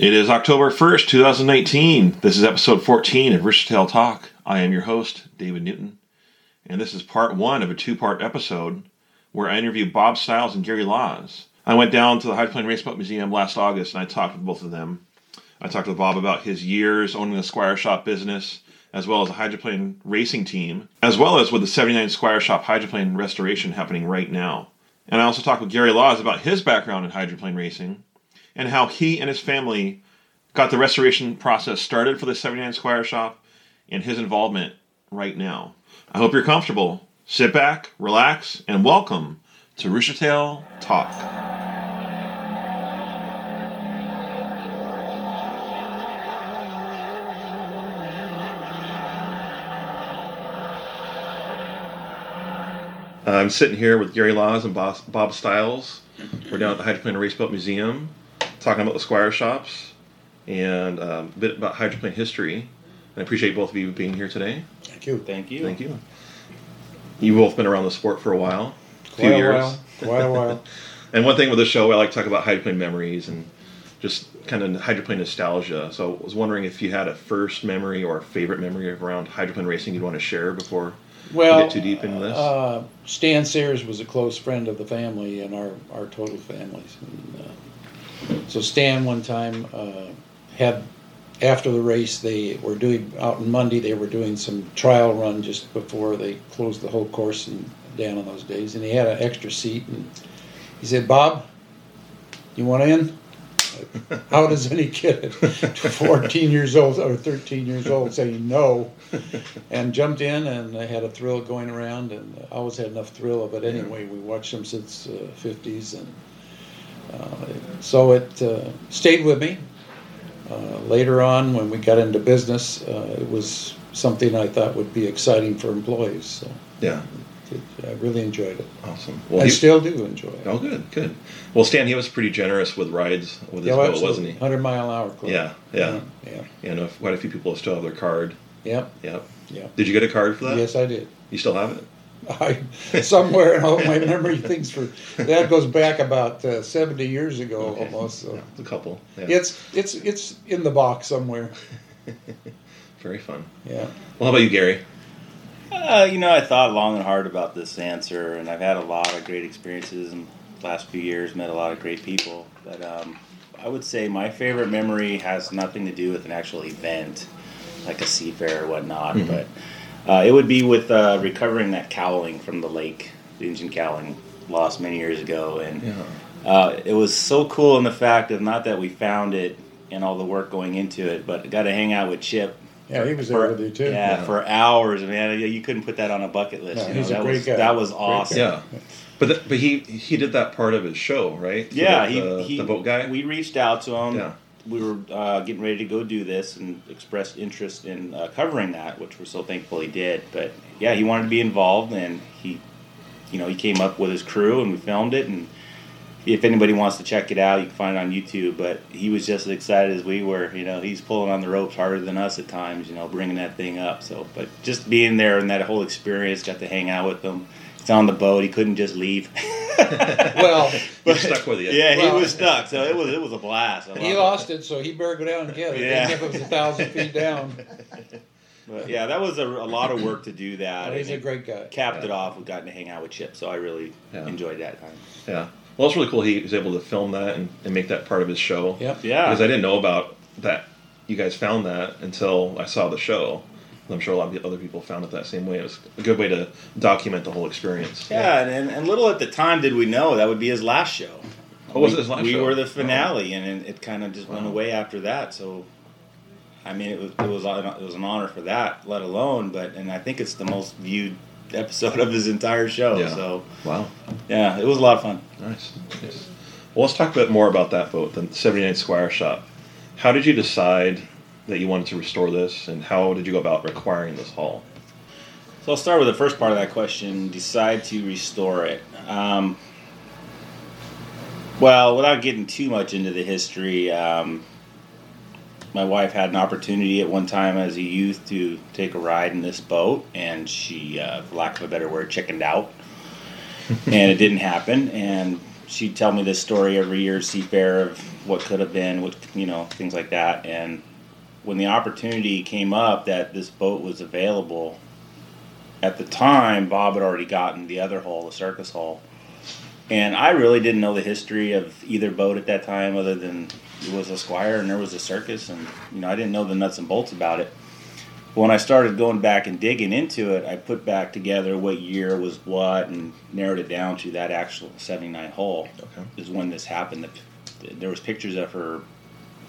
It is October 1st, 2019. This is episode 14 of Roostertail Talk. I am your host, David Newton, and this is part one of a two part episode where I interview Bob Steil and Gary Laws. I went down to the Hydroplane Raceboat Museum last August and I talked with both of them. I talked with Bob about his years owning the Squire Shop business, as well as a hydroplane racing team, as well as with the 79 Squire Shop hydroplane restoration happening right now. And I also talked with Gary Laws about his background in hydroplane racing and how he and his family got the restoration process started for the 79 Squire Shop and his involvement right now. I hope you're comfortable. Sit back, relax, and welcome to Roostertail Talk. I'm sitting here with Gary Laws and Bob, Bob Steil. We're down at the Hydroplane Raceboat Museum talking about the Squire shops and um, a bit about hydroplane history. And I appreciate both of you being here today. Thank you. Thank you. Thank you. You've both been around the sport for a while, a few a years. while. Quite a while. And one thing with the show, I like to talk about hydroplane memories and just kind of hydroplane nostalgia. So I was wondering if you had a first memory or a favorite memory around hydroplane racing you'd want to share before Well, we get too deep into this. Uh, Stan Sayers was a close friend of the family and our, our total families. And, uh, so Stan one time uh, had after the race they were doing out in Monday they were doing some trial run just before they closed the whole course and down on those days. And he had an extra seat and he said Bob you want in? How does any kid at 14 years old or 13 years old say no? And jumped in and I had a thrill going around and I always had enough thrill of it anyway. We watched them since uh, 50s and so it uh, stayed with me uh, later on when we got into business uh, it was something I thought would be exciting for employees so yeah, I really enjoyed it awesome. Well, I he- still do enjoy it Oh, good, good. Well, Stan, he was pretty generous with rides with his yeah, boat, wasn't he? 100 mile hour club Yeah, yeah. yeah You know, quite a few people still have their card. yep Yep. yep Did you get a card for that? yes I did You still have it? I somewhere in all my memory things for that goes back about uh, seventy years ago Okay. almost. So Yeah, a couple. Yeah. it's it's it's in the box somewhere. Very fun. Yeah. Well, how about you, Gary? Uh, you know, I thought long and hard about this answer, and I've had a lot of great experiences in the last few years, met a lot of great people. But um, I would say my favorite memory has nothing to do with an actual event, like a seafair or whatnot, Mhm. but uh, it would be with uh, recovering that cowling from the lake, the engine cowling lost many years ago. And Yeah. uh, it was so cool in the fact of not that we found it and all the work going into it, but got to hang out with Chip Yeah, he was there for, with you too. Yeah, Yeah. for hours, man. You- You couldn't put that on a bucket list. No, you know? he's a that great was guy. that was Great awesome. Yeah. But th- but he he did that part of his show, right? For Yeah, the, he, the, he the boat guy. We reached out to him. Yeah. We were uh, getting ready to go do this and expressed interest in uh, covering that, which we're so thankful he did. But yeah, he wanted to be involved, and he, you know, he came up with his crew, and we filmed it. And if anybody wants to check it out, you can find it on YouTube. But he was just as excited as we were. You know, he's pulling on the ropes harder than us at times. You know, bringing that thing up. So, but just being there and that whole experience, got to hang out with him. He's on the boat. He couldn't just leave. Well, You're stuck with you. Yeah, Well- he was stuck. So it was it was a blast. I he loved it. lost it, so he better go down and get it. Yeah. Even if it was a thousand feet down. But yeah, that was a, a lot of work to do that. But he's and a great guy. Capped it off. We got to hang out with Chip, so I really Yeah. enjoyed that time. Yeah. Well, it's really cool. He was able to film that and, and make that part of his show. Yep. Yeah, Because I didn't know about that. You guys found that until I saw the show. I'm sure a lot of the other people found it that same way. It was a good way to document the whole experience. yeah, and, and little at the time did we know that would be his last show. What was we, his last we show? were the oh. finale, and it, kind of just went away after that. So, I mean, it was it was an- it was an honor for that, let alone. But and I think it's the most viewed episode of his entire show. Yeah. So Wow. yeah, it was a lot of fun. Nice. nice. Well, let's talk a bit more about that boat, the 79 Squire Shop. How did you decide that you wanted to restore this, and how did you go about acquiring this hull? So I'll start with the first part of that question. Decide to restore it. Um, well, without getting too much into the history, um, my wife had an opportunity at one time as a youth to take a ride in this boat, and she, uh, for lack of a better word, chickened out, and it didn't happen. And she'd tell me this story every year at Seafair of what could have been, what you know, things like that. And when the opportunity came up that this boat was available, at the time Bob had already gotten the other hull, the circus hull, and I really didn't know the history of either boat at that time, other than it was a Squire and there was a circus, and you know I didn't know the nuts and bolts about it. But when I started going back and digging into it, I put back together what year was what and narrowed it down to that actual '79 hull. Okay. Is when this happened. There was pictures of her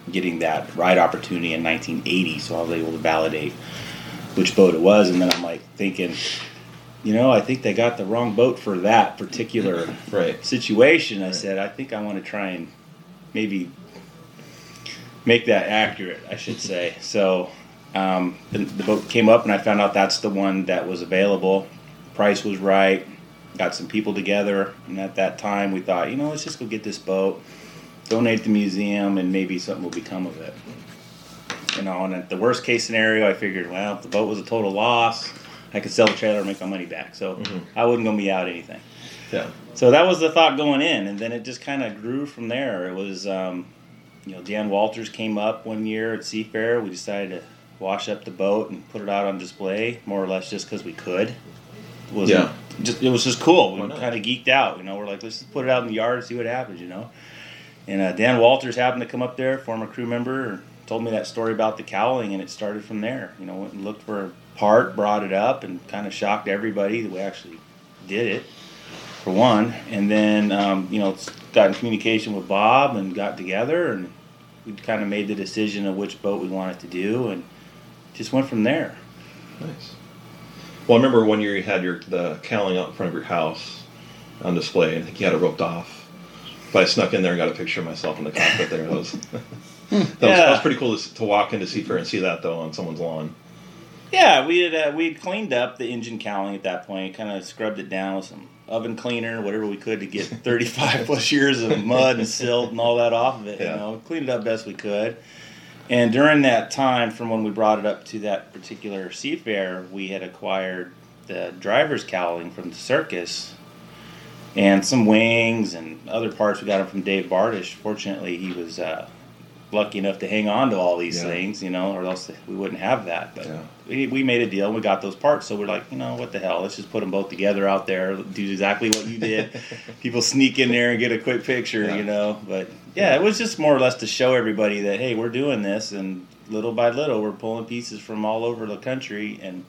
getting that ride opportunity in 1980, so I was able to validate which boat it was, and then I'm like thinking, you know, I think they got the wrong boat for that particular Right. situation. I Right. said, I think I want to try and maybe make that accurate, I should say. So um, the, the boat came up, and I found out that's the one that was available. Price was right. Got some people together, and at that time, we thought, you know, let's just go get this boat, donate to the museum, and maybe something will become of it. You know, and at the worst case scenario, I figured, well, if the boat was a total loss, I could sell the trailer and make my money back. So Mhm. I wasn't going to be out anything. Yeah. So that was the thought going in, and then it just kind of grew from there. It was, um, you know, Dan Walters came up one year at Seafair. We decided to wash up the boat and put it out on display, more or less just because we could. It was Yeah. just it was just cool. We kind of geeked out, you know. We're like, let's just put it out in the yard and see what happens, you know. And uh, Dan Walters happened to come up there, former crew member, told me that story about the cowling, and it started from there. You know, went and looked for a part, brought it up, and kind of shocked everybody that we actually did it for one, and then um, you know got in communication with Bob and got together, and we kind of made the decision of which boat we wanted to do, and just went from there. Nice. Well, I remember one year you had your the cowling out in front of your house on display. and I think you had it roped off. But I snuck in there and got a picture of myself in the cockpit there. That was that, was, that was pretty cool to, to walk into Seafair and see that though on someone's lawn. Yeah, we had uh, we had cleaned up the engine cowling at that point, kind of scrubbed it down with some oven cleaner, whatever we could to get 35 plus years of mud and silt and all that off of it. Yeah. You know, cleaned it up best we could. And during that time, from when we brought it up to that particular seafair, we had acquired the driver's cowling from the circus and some wings and other parts. We got them from Dave Bartush. Fortunately, he was uh, lucky enough to hang on to all these Yeah. things, you know, or else we wouldn't have that. But Yeah. we, we made a deal and we got those parts. So we're like, you know, what the hell? Let's just put them both together out there, do exactly what you did. People sneak in there and get a quick picture, Yeah. you know. But yeah, it was just more or less to show everybody that, hey, we're doing this. And little by little, we're pulling pieces from all over the country. And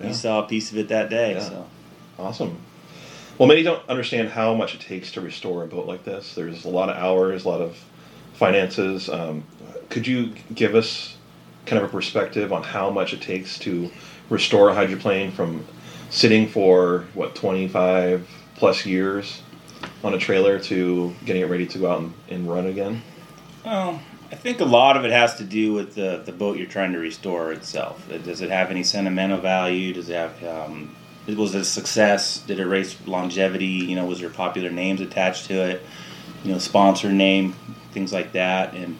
we saw a piece of it that day. So. Awesome. Well, many don't understand how much it takes to restore a boat like this. There's a lot of hours, a lot of finances. Um, could you give us kind of a perspective on how much it takes to restore a hydroplane from sitting for what 25 plus years on a trailer to getting it ready to go out and, and run again? Well, I think a lot of it has to do with the, the boat you're trying to restore itself. Does it have any sentimental value? Does it have um, it was it a success? Did it race longevity? You know, was there popular names attached to it? You know, sponsor name, things like that, and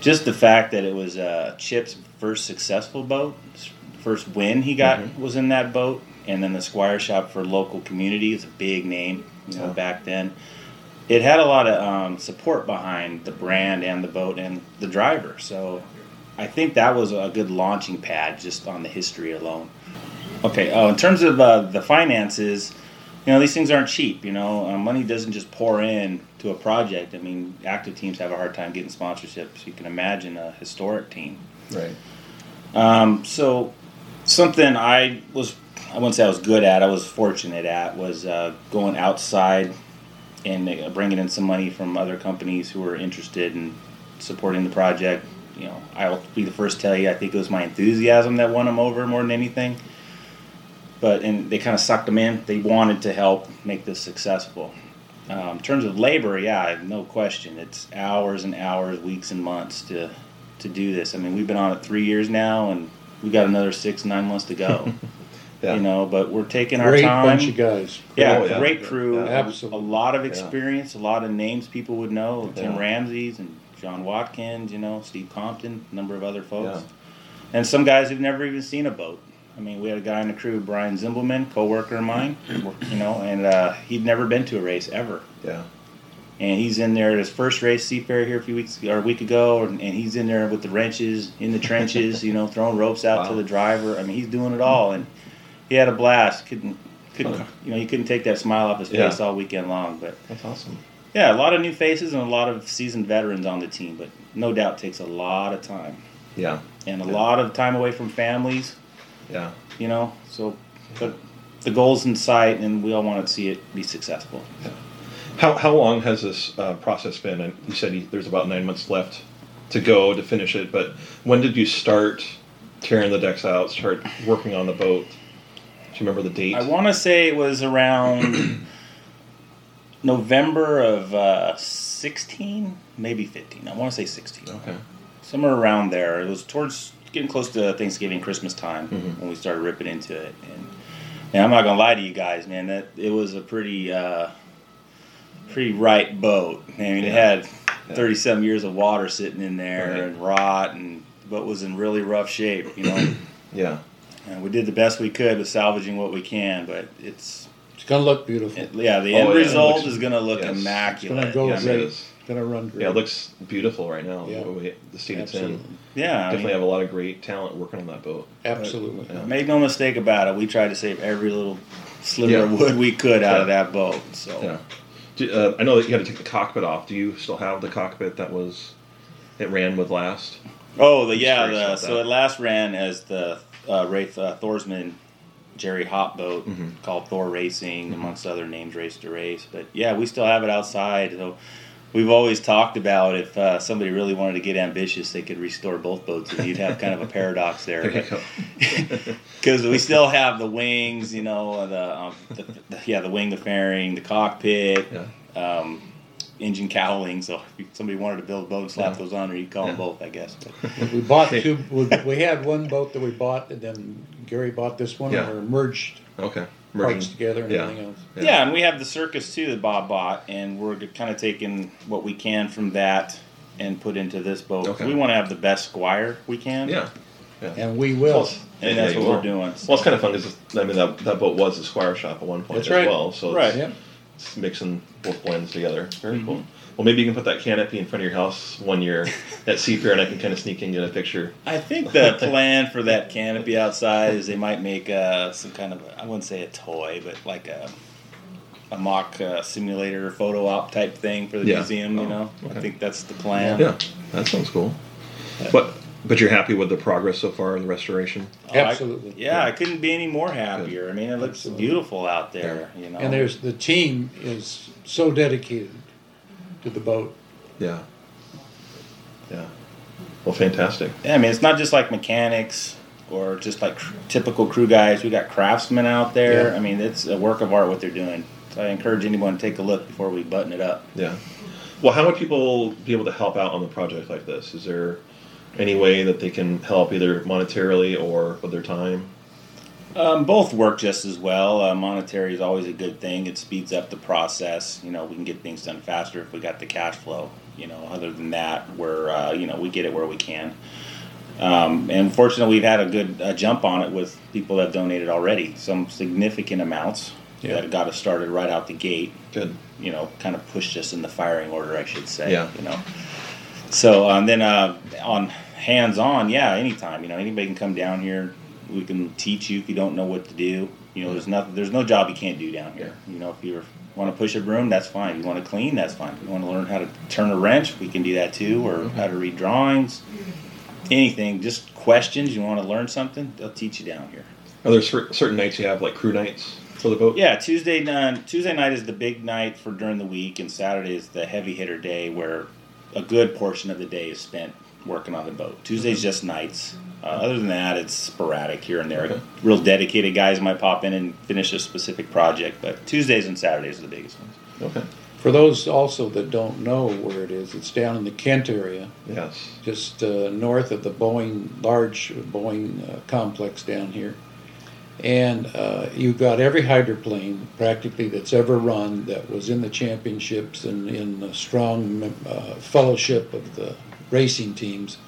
just the fact that it was uh, Chip's first successful boat, first win he got Mhm. was in that boat, and then the Squire Shop for local community is a big name, you know, Yeah. back then it had a lot of um, support behind the brand and the boat and the driver. So I think that was a good launching pad just on the history alone. Okay, oh, in terms of uh, the finances, you know, these things aren't cheap. You know, uh, money doesn't just pour in to a project. I mean, active teams have a hard time getting sponsorships. You can imagine a historic team. Right. Um, so something I was I wouldn't say I was good at. I was fortunate at was uh, going outside and uh, bringing in some money from other companies who were interested in supporting the project. You know, I'll be the first to tell you. I think it was my enthusiasm that won them over more than anything. But and they kind of sucked them in. They wanted to help make this successful. Um, in terms of labor, yeah, no question. It's hours and hours, weeks and months to to do this. I mean, we've been on it three years now, and we got another six, nine months to go. Yeah. You know, but we're taking our time. Great time. bunch of guys. Yeah, Oh, yeah. great crew. Yeah. Absolutely. A lot of experience, a lot of names people would know. Tim Yeah. Ramsey's and John Watkins, you know, Steve Compton, a number of other folks. Yeah. And some guys who've never even seen a boat. I mean, we had a guy in the crew, Brian Zimbelman, co-worker of mine, you know, and uh, he'd never been to a race ever. Yeah. and he's in there at his first race Seafair here a few weeks or a week ago, and, and he's in there with the wrenches in the trenches, you know, throwing ropes out Wow. to the driver. I mean, he's doing it all, and he had a blast. Couldn't couldn't Huh. you know you couldn't take that smile off his Yeah. face all weekend long. But That's awesome. yeah, a lot of new faces and a lot of seasoned veterans on the team, but no doubt takes a lot of time Yeah. and a Yeah. lot of time away from families. Yeah. You know, so but the goals in sight, and we all want to see it be successful. Yeah. How, how long has this uh, process been? And you said you, there's about nine months left to go to finish it, but when did you start tearing the decks out, start working on the boat? Do you remember the date? I want to say it was around November of uh, 16, maybe 15. I want to say 16. okay. Somewhere around there. It was towards getting close to Thanksgiving, Christmas time Mhm. when we started ripping into it. And, and I'm not gonna lie to you guys, man. That it was a pretty, uh, pretty right boat. I mean, it Yeah. had 37 years of water sitting in there Right. and rot, and the boat was in really rough shape. You know, Yeah. and we did the best we could with salvaging what we can, but it's It's gonna look beautiful. it- yeah, the Oh, end yeah, result looks- is going to look yes. It's It's immaculate. gonna go yeah, Yes, great. It It's gonna run great. Yeah, it looks beautiful right now. Yeah. the way The state it's in. Absolutely. yeah, I Definitely mean, have a lot of great talent working on that boat. Absolutely. Yeah. make no mistake about it. We tried to save every little sliver Yeah. of wood we could out of that boat. So Yeah. Do, uh, I know that you had to take the cockpit off. Do you still have the cockpit that was it ran with last? oh, the yeah, the, so that. it last ran as the uh, Rafe uh, Thorsman Jerry Hop boat Mhm. called Thor Racing, amongst other names, Race to Race. But yeah, we still have it outside. So we've always talked about if uh, somebody really wanted to get ambitious, they could restore both boats, and you'd have kind of a paradox there. There you But- go. because we still have the wings, you know, the, um, the, the yeah, the wing, the fairing, the cockpit, yeah. um, engine cowling. So if somebody wanted to build a boat and slap Yeah. those on, or you'd call them both, I guess. But, We bought two. We, we had one boat that we bought, and then Gary bought this one, Yeah. and we merged Okay. parts together and yeah. everything else. Yeah. yeah. and we have the circus too that Bob bought, and we're kind of taking what we can from that and put into this boat. Okay. We want to have the best Squire we can. Yeah. Yeah. And we will. and that's you what will. we're doing. Well, it's kind of fun because I mean that, that boat was a Squire shop at one point That's as right. well. So Right. it's, Yep. It's mixing both blends together. Very Mhm. cool. Well, maybe you can put that canopy in front of your house one year at Seafair, and I can kind of sneak in and get a picture. I think the plan for that canopy outside is they might make uh, some kind of I wouldn't say a toy, but like a a mock uh, simulator photo op type thing for the Yeah. museum. You Oh, know, okay. I think that's the plan. Yeah, that sounds cool. But but you're happy with the progress so far in the restoration? Oh, I- Absolutely. yeah, I couldn't be any more happier. I mean, it looks Absolutely. beautiful out there. You know, And there's the team is so dedicated to the boat. Yeah. Yeah. Well, fantastic. Yeah, I mean, it's not just like mechanics or just like cr- typical crew guys. We got craftsmen out there. Yeah. I mean, it's a work of art what they're doing. So I encourage anyone to take a look before we button it up. Yeah. Well, how would people be able to help out on the project like this? Is there any way that they can help either monetarily or with their time? Um, both work just as well. Uh, monetary is always a good thing. It speeds up the process. You know, we can get things done faster if we got the cash flow. You know, other than that, we're uh, you know we get it where we can. Um, and fortunately, we've had a good uh, jump on it with people that have donated already. Some significant amounts Yeah. that got us started right out the gate. Good. You know, kind of pushed us in the firing order, I should say. Yeah. You know. So um, then uh, on hands on, yeah, anytime. You know, anybody can come down here. We can teach you if you don't know what to do. You know, there's nothing. There's no job you can't do down here. You know, if you want to push a broom, that's fine. You want to clean, that's fine. You want to learn how to turn a wrench, we can do that too, or mm-hmm. how to read drawings. Anything, just questions. You want to learn something, they'll teach you down here. Are there certain nights you have like crew nights for the boat? Yeah, Tuesday night. Tuesday night is the big night for during the week, and Saturday is the heavy hitter day where a good portion of the day is spent working on the boat. Tuesday's just nights. Uh, other than that, it's sporadic here and there. Okay. Real dedicated guys might pop in and finish a specific project, but Tuesdays and Saturdays are the biggest ones. Okay. For those also that don't know where it is, it's down in the Kent area, Yes. just uh, north of the Boeing large Boeing uh, complex down here. And uh, you've got every hydroplane practically that's ever run that was in the championships and in the strong uh, fellowship of the racing teams.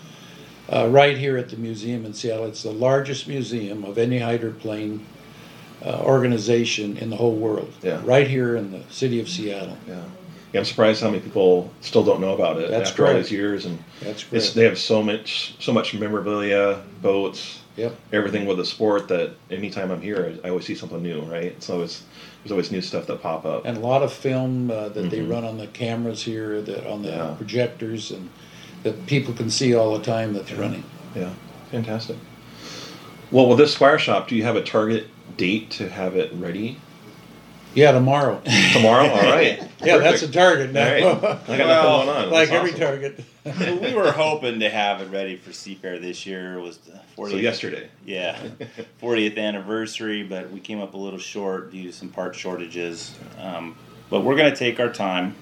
Uh, right here at the museum in Seattle, it's the largest museum of any hydroplane uh, organization in the whole world. Yeah. Right here in the city of Seattle. Yeah. Yeah, I'm surprised how many people still don't know about it That's after all these years. And That's it's, correct. they have so much, so much memorabilia, boats, Yep. everything with the sport that anytime I'm here, I, I always see something new. Right? It's always there's always new stuff that pop up. And a lot of film uh, that they Mhm. run on the cameras here, that on the Yeah. projectors, and that people can see all the time that's running. Yeah, fantastic. Well, with this Squire Shop, do you have a target date to have it ready? Yeah, tomorrow. Tomorrow? All right. yeah, that's a target now. right. I got Well, nothing going on. like That's every awesome. target. we were hoping to have it ready for Seafair this year. It was 40th, So yesterday. Yeah, 40th anniversary, but we came up a little short due to some part shortages. Um, but we're going to take our time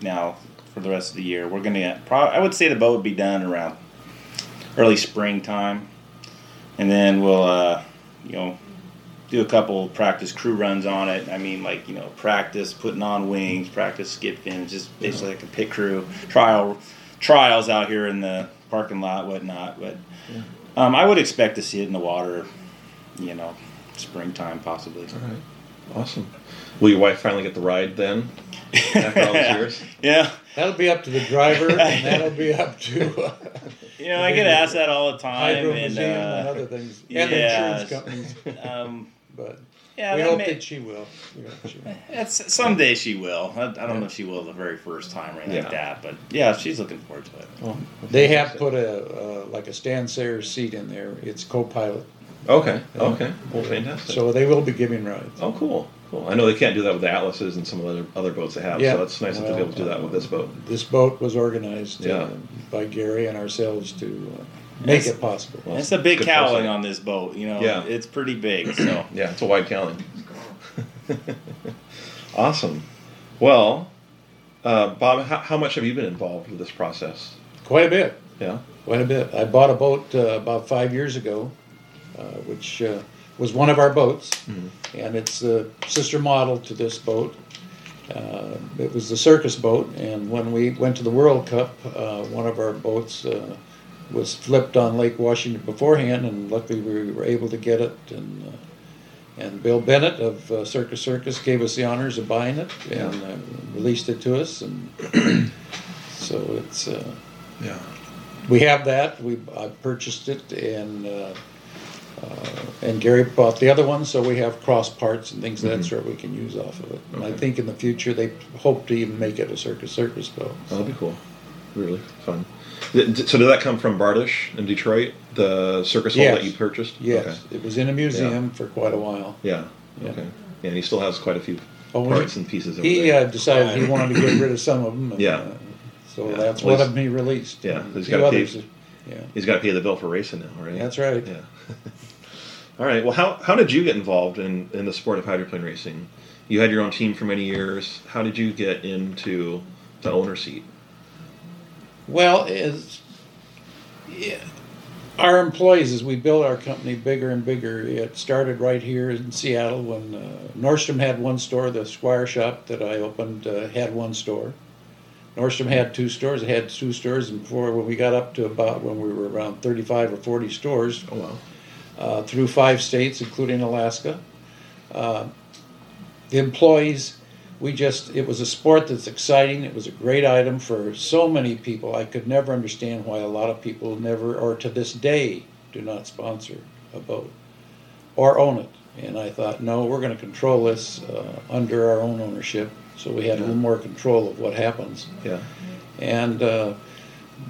now for the rest of the year. We're going to, pro- I would say the boat would be done around early springtime. And then we'll, uh, you know, do a couple practice crew runs on it. I mean, like, you know, practice putting on wings, practice skip fins, just basically like a pit crew trial trials out here in the parking lot, whatnot. But um, I would expect to see it in the water, you know, springtime possibly. All right. Awesome. Will your wife finally get the ride then? After all these years? Yeah. That'll be up to the driver, and that'll be up to uh, You know, I get asked that all the time. Hydro and, Museum and uh, other things, and yeah, insurance companies. um, But yeah, we that hope may- that she will. We she will. That's someday she will. I, I don't know if she will the very first time or anything Yeah. like that, but yeah, she's looking forward to it. Oh, They have put a uh, like a Stan Sayers seat in there. It's co-pilot, Okay. Okay. Well, fantastic. so they will be giving rides. oh, cool. Cool. I know they can't do that with the Atlases and some of the other, other boats they have. Yeah. So it's nice that they'll be able to do that with this boat. This boat was organized Yeah. uh, by Gary and ourselves to uh, make it possible. Well, it's a big good cowling on this boat. You know, Yeah. it's pretty big. So Yeah, it's a wide cowling. awesome. Well, uh, Bob, how, how much have you been involved with this process? Quite a bit. Yeah. Quite a bit. I bought a boat uh, about five years ago, uh, which uh, was one of our boats, and it's the sister model to this boat. Uh, it was the circus boat, and when we went to the World Cup, uh, one of our boats uh, was flipped on Lake Washington beforehand, and luckily we were able to get it. And uh, and Bill Bennett of uh, Circus Circus gave us the honors of buying it and uh, released it to us, and so it's. Uh, Yeah. we have that. We I purchased it, and and Gary bought the other one, so we have cross parts and things of that sort we can use off of it. And I think in the future they hope to even make it a circus circus boat. That'll be cool. Really fun. So did that come from Bartush in Detroit, the circus hall Yes. that you purchased? Yes, Okay. it was in a museum for quite a while. Yeah. Yeah. Okay. Yeah, and he still has quite a few Oh, parts he- and pieces He uh, decided he wanted to get rid of some of them. And, Yeah. uh, so Yeah. that's Well, one of he released. Yeah, he's got others, piece. Yeah, He's got to pay the bill for racing now, right? that's right. Yeah. All right. Well, how, how did you get involved in, in the sport of hydroplane racing? You had your own team for many years. How did you get into the owner seat? Well, as yeah, our employees, as we built our company bigger and bigger, it started right here in Seattle when uh, Nordstrom had one store. The Squire Shop that I opened uh, had one store. Nordstrom had two stores. It had two stores, and before when we got up to about when we were around 35 or 40 stores, Oh wow. uh, through five states, including Alaska. Uh, the employees, we just, it was a sport that's exciting. It was a great item for so many people. I could never understand why a lot of people never, or to this day, do not sponsor a boat or own it. And I thought, no, we're going to control this uh, under our own ownership. So we had a little more control of what happens Yeah. and uh,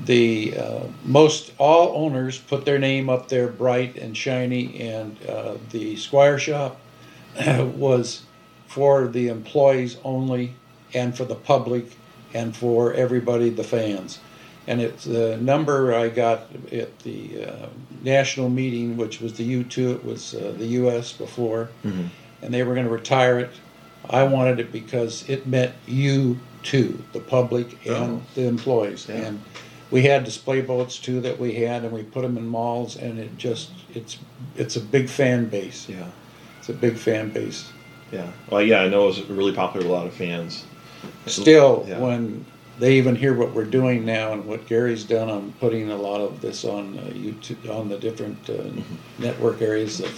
the uh, most all owners put their name up there bright and shiny and uh, the squire shop was for the employees only and for the public and for everybody the fans and it's the number i got at the uh, national meeting which was the u2 it was uh, the us before Mhm. and they were going to retire it i wanted it because it meant you too the public and Oh. the employees Yeah. and we had display boats too that we had and we put them in malls and it just it's it's a big fan base Yeah. it's a big fan base Yeah. Well, yeah, I know it was really popular with a lot of fans. still Yeah. when they even hear what we're doing now and what Gary's done on putting a lot of this on uh, YouTube on the different uh, Mm-hmm. network areas of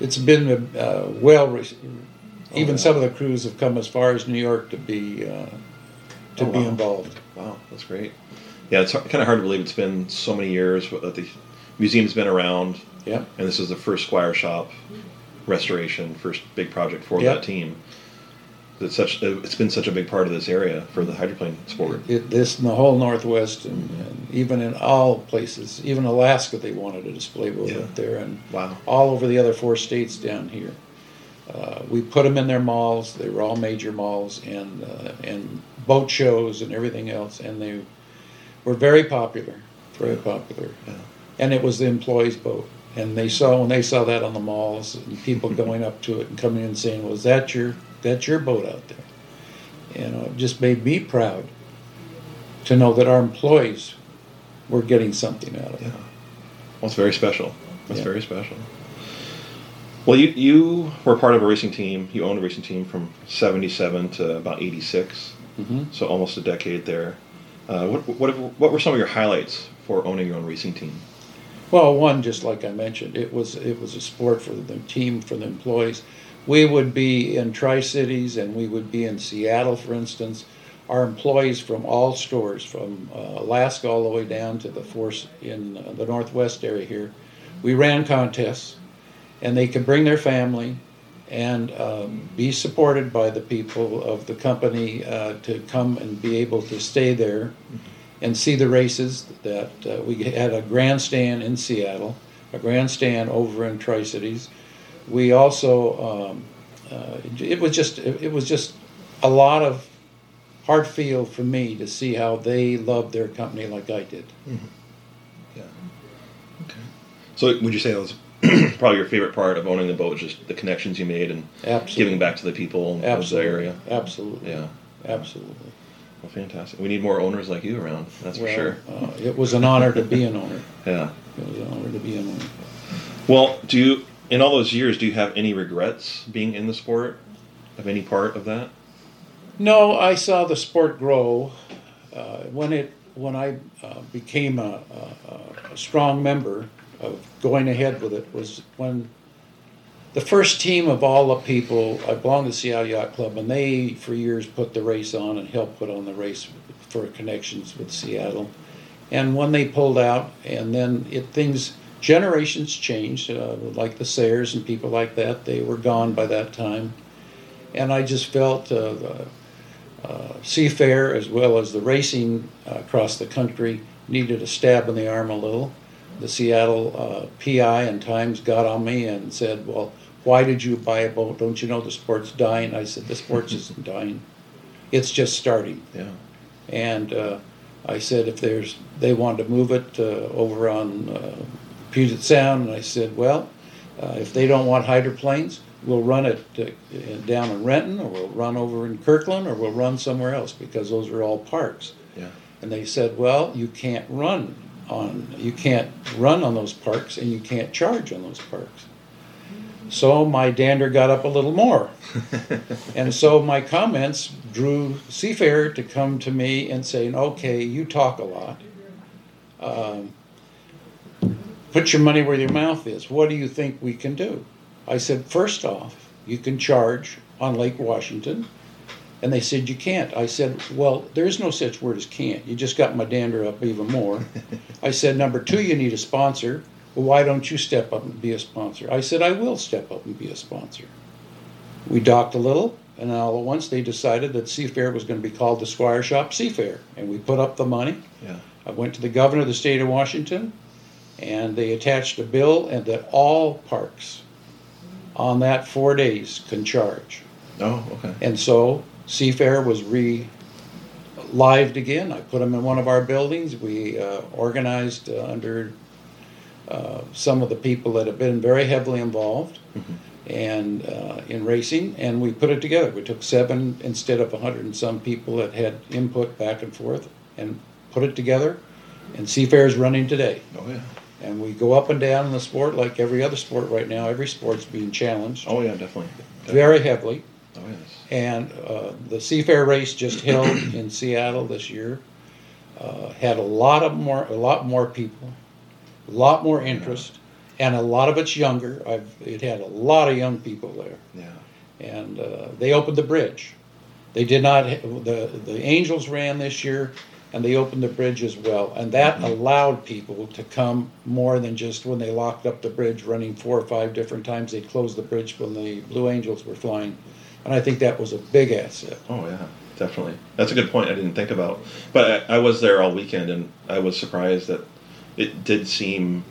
it's been uh, well re- even yeah. some of the crews have come as far as New York to be uh, to Oh, be wow. involved. Wow, that's great. Yeah, it's kind of hard to believe it's been so many years that the museum's been around, Yep. and this is the first Squire Shop restoration, first big project for Yep. that team. It's such it's been such a big part of this area for the hydroplane sport. It, this in the whole Northwest, and, and even in all places, even Alaska, they wanted a display boat Yeah. up there, and Wow. all over the other four states down here. Uh, we put them in their malls. They were all major malls and uh, and boat shows and everything else, and they were very popular, very popular. Yeah. And it was the employees' boat, and they saw when they saw that on the malls and people going up to it and coming in and saying, "Was that your that's your boat out there?" You know, it just made me proud to know that our employees were getting something out of it. Yeah. Well, it's very special. That's Yeah. very special. Well, you you were part of a racing team. You owned a racing team from '77 to about '86, Mhm. so almost a decade there. Uh, what what what were some of your highlights for owning your own racing team? Well, one, just like I mentioned, it was it was a sport for the team for the employees. We would be in Tri Cities and we would be in Seattle, for instance. Our employees from all stores, from uh, Alaska all the way down to the force in uh, the Northwest area here, we ran contests, and they could bring their family and um, be supported by the people of the company uh, to come and be able to stay there and see the races. That uh, we had a grandstand in Seattle, a grandstand over in Tri Cities. We also um, uh, it was just it was just a lot of hard feel for me to see how they loved their company like I did. Yeah. Okay. So, would you say that was probably your favorite part of owning the boat? was Just the connections you made and Absolutely, giving back to the people of the area. absolutely, Yeah. absolutely. Well, fantastic. We need more owners like you around. That's for sure. Uh, it was an honor to be an owner. Yeah. It was an honor to be an owner. Well, do you in all those years do you have any regrets being in the sport of any part of that? No, I saw the sport grow uh, when it when I uh, became a, a, a strong member of going ahead with it was when the first team of all the people I belonged to Seattle Yacht Club and they for years put the race on and helped put on the race for connections with Seattle and when they pulled out and then it things generations changed uh, like the Sayers and people like that they were gone by that time and I just felt uh, the uh, Seafair as well as the racing uh, across the country needed a stab in the arm a little. The Seattle uh, PI and Times got on me and said, "Well, why did you buy a boat? Don't you know the sport's dying?" I said, "The sport's isn't dying; it's just starting." Yeah. And uh, I said, if there's, they wanted to move it uh, over on uh, Puget Sound, and I said, well, uh, if they don't want hydroplanes, we'll run it uh, down in Renton, or we'll run over in Kirkland, or we'll run somewhere else because those are all parks. Yeah. And they said, well, you can't run on, you can't run on those parks, and you can't charge on those parks. So my dander got up a little more. And so my comments drew Seafarer to come to me and saying, okay, you talk a lot. Um, put your money where your mouth is. What do you think we can do? I said, first off, you can charge on Lake Washington. And they said, you can't. I said, well, there is no such word as can't. You just got my dander up even more. I said, number two, you need a sponsor. Well, why don't you step up and be a sponsor? I said, I will step up and be a sponsor. We docked a little, and all at once they decided that Seafair was going to be called the Squire Shop Seafair. And we put up the money. Yeah. I went to the governor of the state of Washington, and they attached a bill and that all parks on that four days can charge. Oh, okay. And so Seafair was re lived again. I put them in one of our buildings. We uh, organized uh, under uh, some of the people that have been very heavily involved and uh, in racing, and we put it together. We took seven instead of a hundred and some people that had input back and forth, and put it together. And Seafair is running today. Oh yeah. And we go up and down in the sport like every other sport right now. Every sport's being challenged Oh yeah, definitely. very heavily. Oh yes. And uh, the Seafair race just held in Seattle this year. Uh, had a lot of more, a lot more people, a lot more interest, and a lot of it's younger. I've it had a lot of young people there, Yeah. and uh, they opened the bridge. They did not. The the Angels ran this year, and they opened the bridge as well, and that allowed people to come more than just when they locked up the bridge, running four or five different times. They closed the bridge when the Blue Angels were flying, and I think that was a big asset. Oh yeah, definitely. That's a good point. I didn't think about, but I, I was there all weekend, and I was surprised that it did seem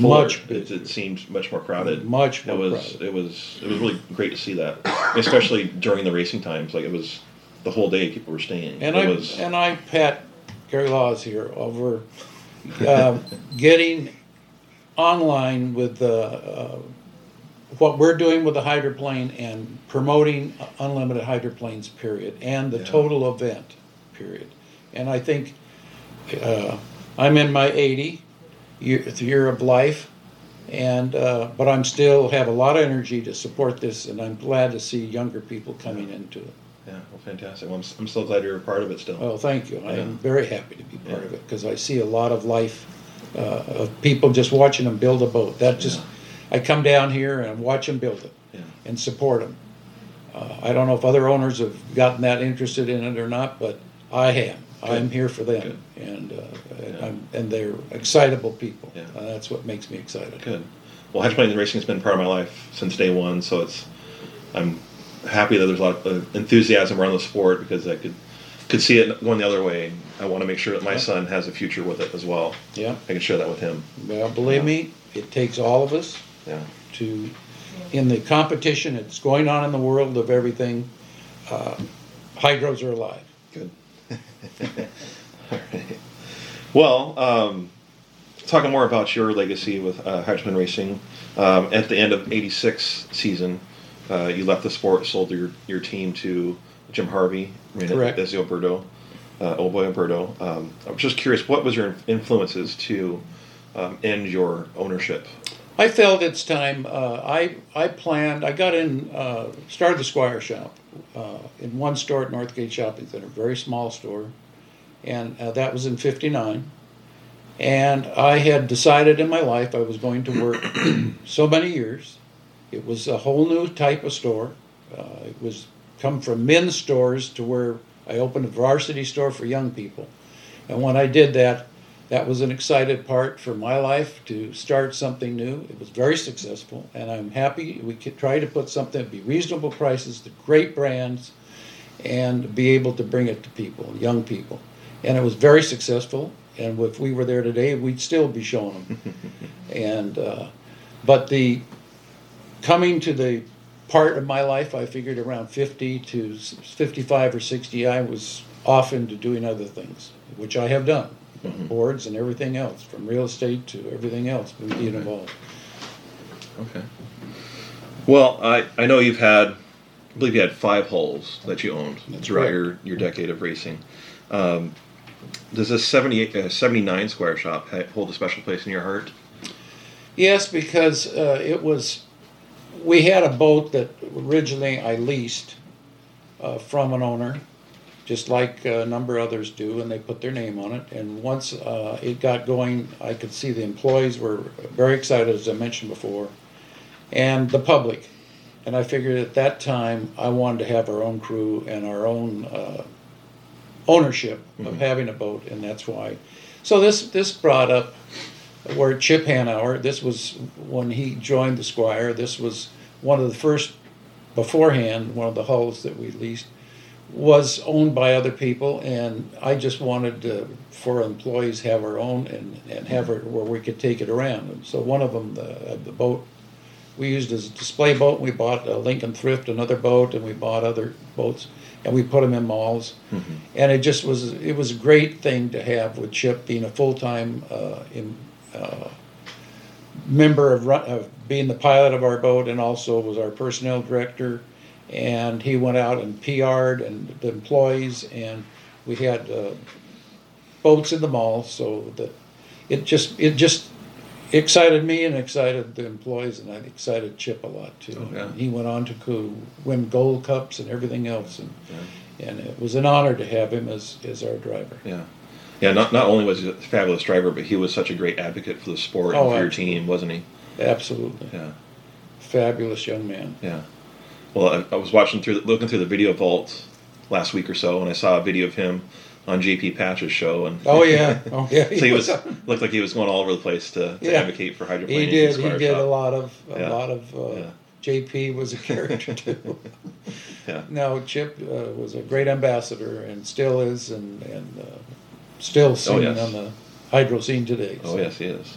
fuller. Much It, it seemed much more crowded. Much more It was. crowded. It was. It was really great to see that, especially during the racing times. Like it was the whole day. People were staying. And it I was. and I pat Gary Laws here over uh, getting online with the, uh, what we're doing with the hydroplane and promoting unlimited hydroplanes. Period, and the Yeah. total event. Period. And I think uh, I'm in my 80 year, year of life. And uh, but I'm still have a lot of energy to support this, and I'm glad to see younger people coming into it. yeah. Well, fantastic. Well, I'm, I'm so glad you're a part of it still. Well, thank you. I'm very happy to be part Yeah. of it because I see a lot of life uh, of people just watching them build a boat. That just, I come down here and watch them build it Yeah. and support them. Uh, I don't know if other owners have gotten that interested in it or not, but I have. I'm here for them, Good. and uh, Yeah. I'm, and they're excitable people. Yeah. And that's what makes me excited. Good. Well, hydroplane racing has been part of my life since day one, so it's I'm happy that there's a lot of enthusiasm around the sport because I could could see it going the other way. I want to make sure that my Yeah. son has a future with it as well. Yeah. I can share that with him. Well, believe me, it takes all of us Yeah. to, in the competition that's going on in the world of everything, uh, hydros are alive. Good. All right. Well, um, talking more about your legacy with uh, hydroplane racing, um, at the end of '86 season, uh, you left the sport, sold your your team to Jim Harvey, ran it Correct. as the Oberto, uh, Old Boy Alberto. Um, I'm just curious, what was your influences to um, end your ownership? I felt it's time. Uh, I I planned. I got in. Uh, started the Squire shop uh, in one store at Northgate Shopping Center, very small store, and uh, that was in '59. And I had decided in my life I was going to work so many years. It was a whole new type of store. Uh, it was come from men's stores to where I opened a varsity store for young people. And when I did that, that was an excited part for my life to start something new. It was very successful, and I'm happy we could try to put something at be reasonable prices, to great brands, and be able to bring it to people, young people. And it was very successful. And if we were there today, we'd still be showing them. and uh, but the coming to the part of my life, I figured around 50 to 55 or 60, I was off into doing other things, which I have done, boards and everything else, from real estate to everything else, been being involved. Okay. Well, I, I know you've had, I believe you had five holes that you owned That's throughout correct. your, your decade of racing. Um, does this 78, uh, 79 Squire Shop hold a special place in your heart? Yes, because uh, it was, we had a boat that originally I leased uh, from an owner, just like a number of others do, and they put their name on it. And once uh, it got going, I could see the employees were very excited, as I mentioned before, and the public. And I figured at that time I wanted to have our own crew and our own uh, ownership of having a boat, and that's why. So this this brought up where Chip Hanauer, this was when he joined the Squire, this was one of the first, beforehand, one of the hulls that we leased, was owned by other people, and I just wanted to, for employees, have our own and, and have it where we could take it around. And so one of them, the, the boat, we used as a display boat, we bought a Lincoln Thrift, another boat, and we bought other boats, and we put them in malls. And it just was, it was a great thing to have with Chip being a full-time, uh, in, uh, member of, run, of being the pilot of our boat and also was our personnel director. And he went out and PR'd and the employees, and we had uh, boats in the mall. So that it just it just excited me and excited the employees, and I excited Chip a lot too. Yeah. He went on to co- win gold cups and everything else, and and it was an honor to have him as as our driver. Yeah. Yeah, not, not only was he a fabulous driver, but he was such a great advocate for the sport Oh, and for your team, wasn't he? Absolutely, Yeah, fabulous young man. yeah. Well, I, I was watching through, looking through the video vault last week or so, and I saw a video of him on JP Patches' show, and Oh yeah, oh yeah. so he was looked like he was going all over the place to, to Yeah. advocate for hydroplaning. He did. He did Shop. a lot of a Yeah. lot of. Uh, Yeah. JP was a character too. Yeah. No, Chip uh, was a great ambassador and still is, and and uh, still singing Oh, yes. on the hydro scene today. Oh so. yes, he is.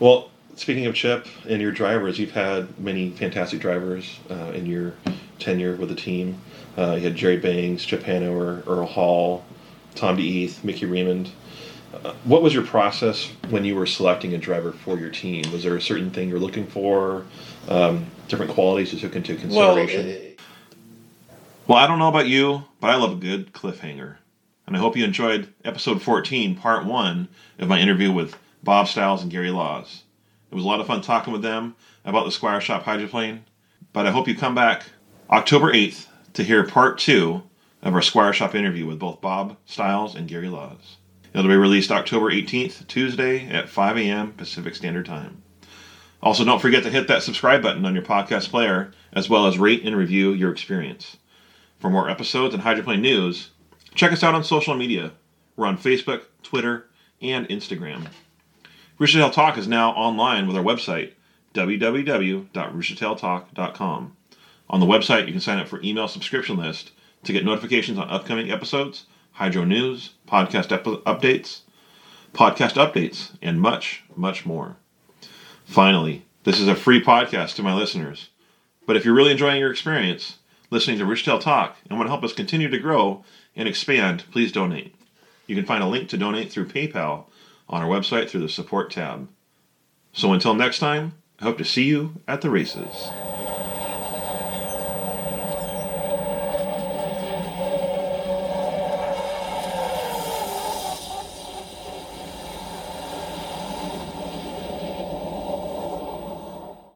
Well, speaking of Chip and your drivers, you've had many fantastic drivers uh, in your tenure with the team. Uh, you had Jerry Bangs, Chip Hanauer, Earl Hall, Tom D'Eath, Mickey Remund. Uh, what was your process when you were selecting a driver for your team? Was there a certain thing you're looking for? Um, different qualities you took into Well, consideration? uh, Well, I don't know about you, but I love a good cliffhanger. And I hope you enjoyed episode 14, part one of my interview with Bob Steil and Gary Laws. It was a lot of fun talking with them about the Squire Shop hydroplane. But I hope you come back October 8th to hear part two of our Squire Shop interview with both Bob Steil and Gary Laws. It'll be released October 18th, Tuesday at 5 a.m. Pacific Standard Time. Also, don't forget to hit that subscribe button on your podcast player, as well as rate and review your experience. For more episodes and hydroplane news, check us out on social media. We're on Facebook, Twitter, and Instagram. Roostertail Talk is now online with our website, www.roostertailtalk.com. On the website, you can sign up for email subscription list to get notifications on upcoming episodes, hydro news, podcast ep- updates, podcast updates, and much, much more. Finally, this is a free podcast to my listeners. But if you're really enjoying your experience listening to Roostertail Talk and want to help us continue to grow and expand, please donate. You can find a link to donate through PayPal on our website through the support tab. So until next time, I hope to see you at the races.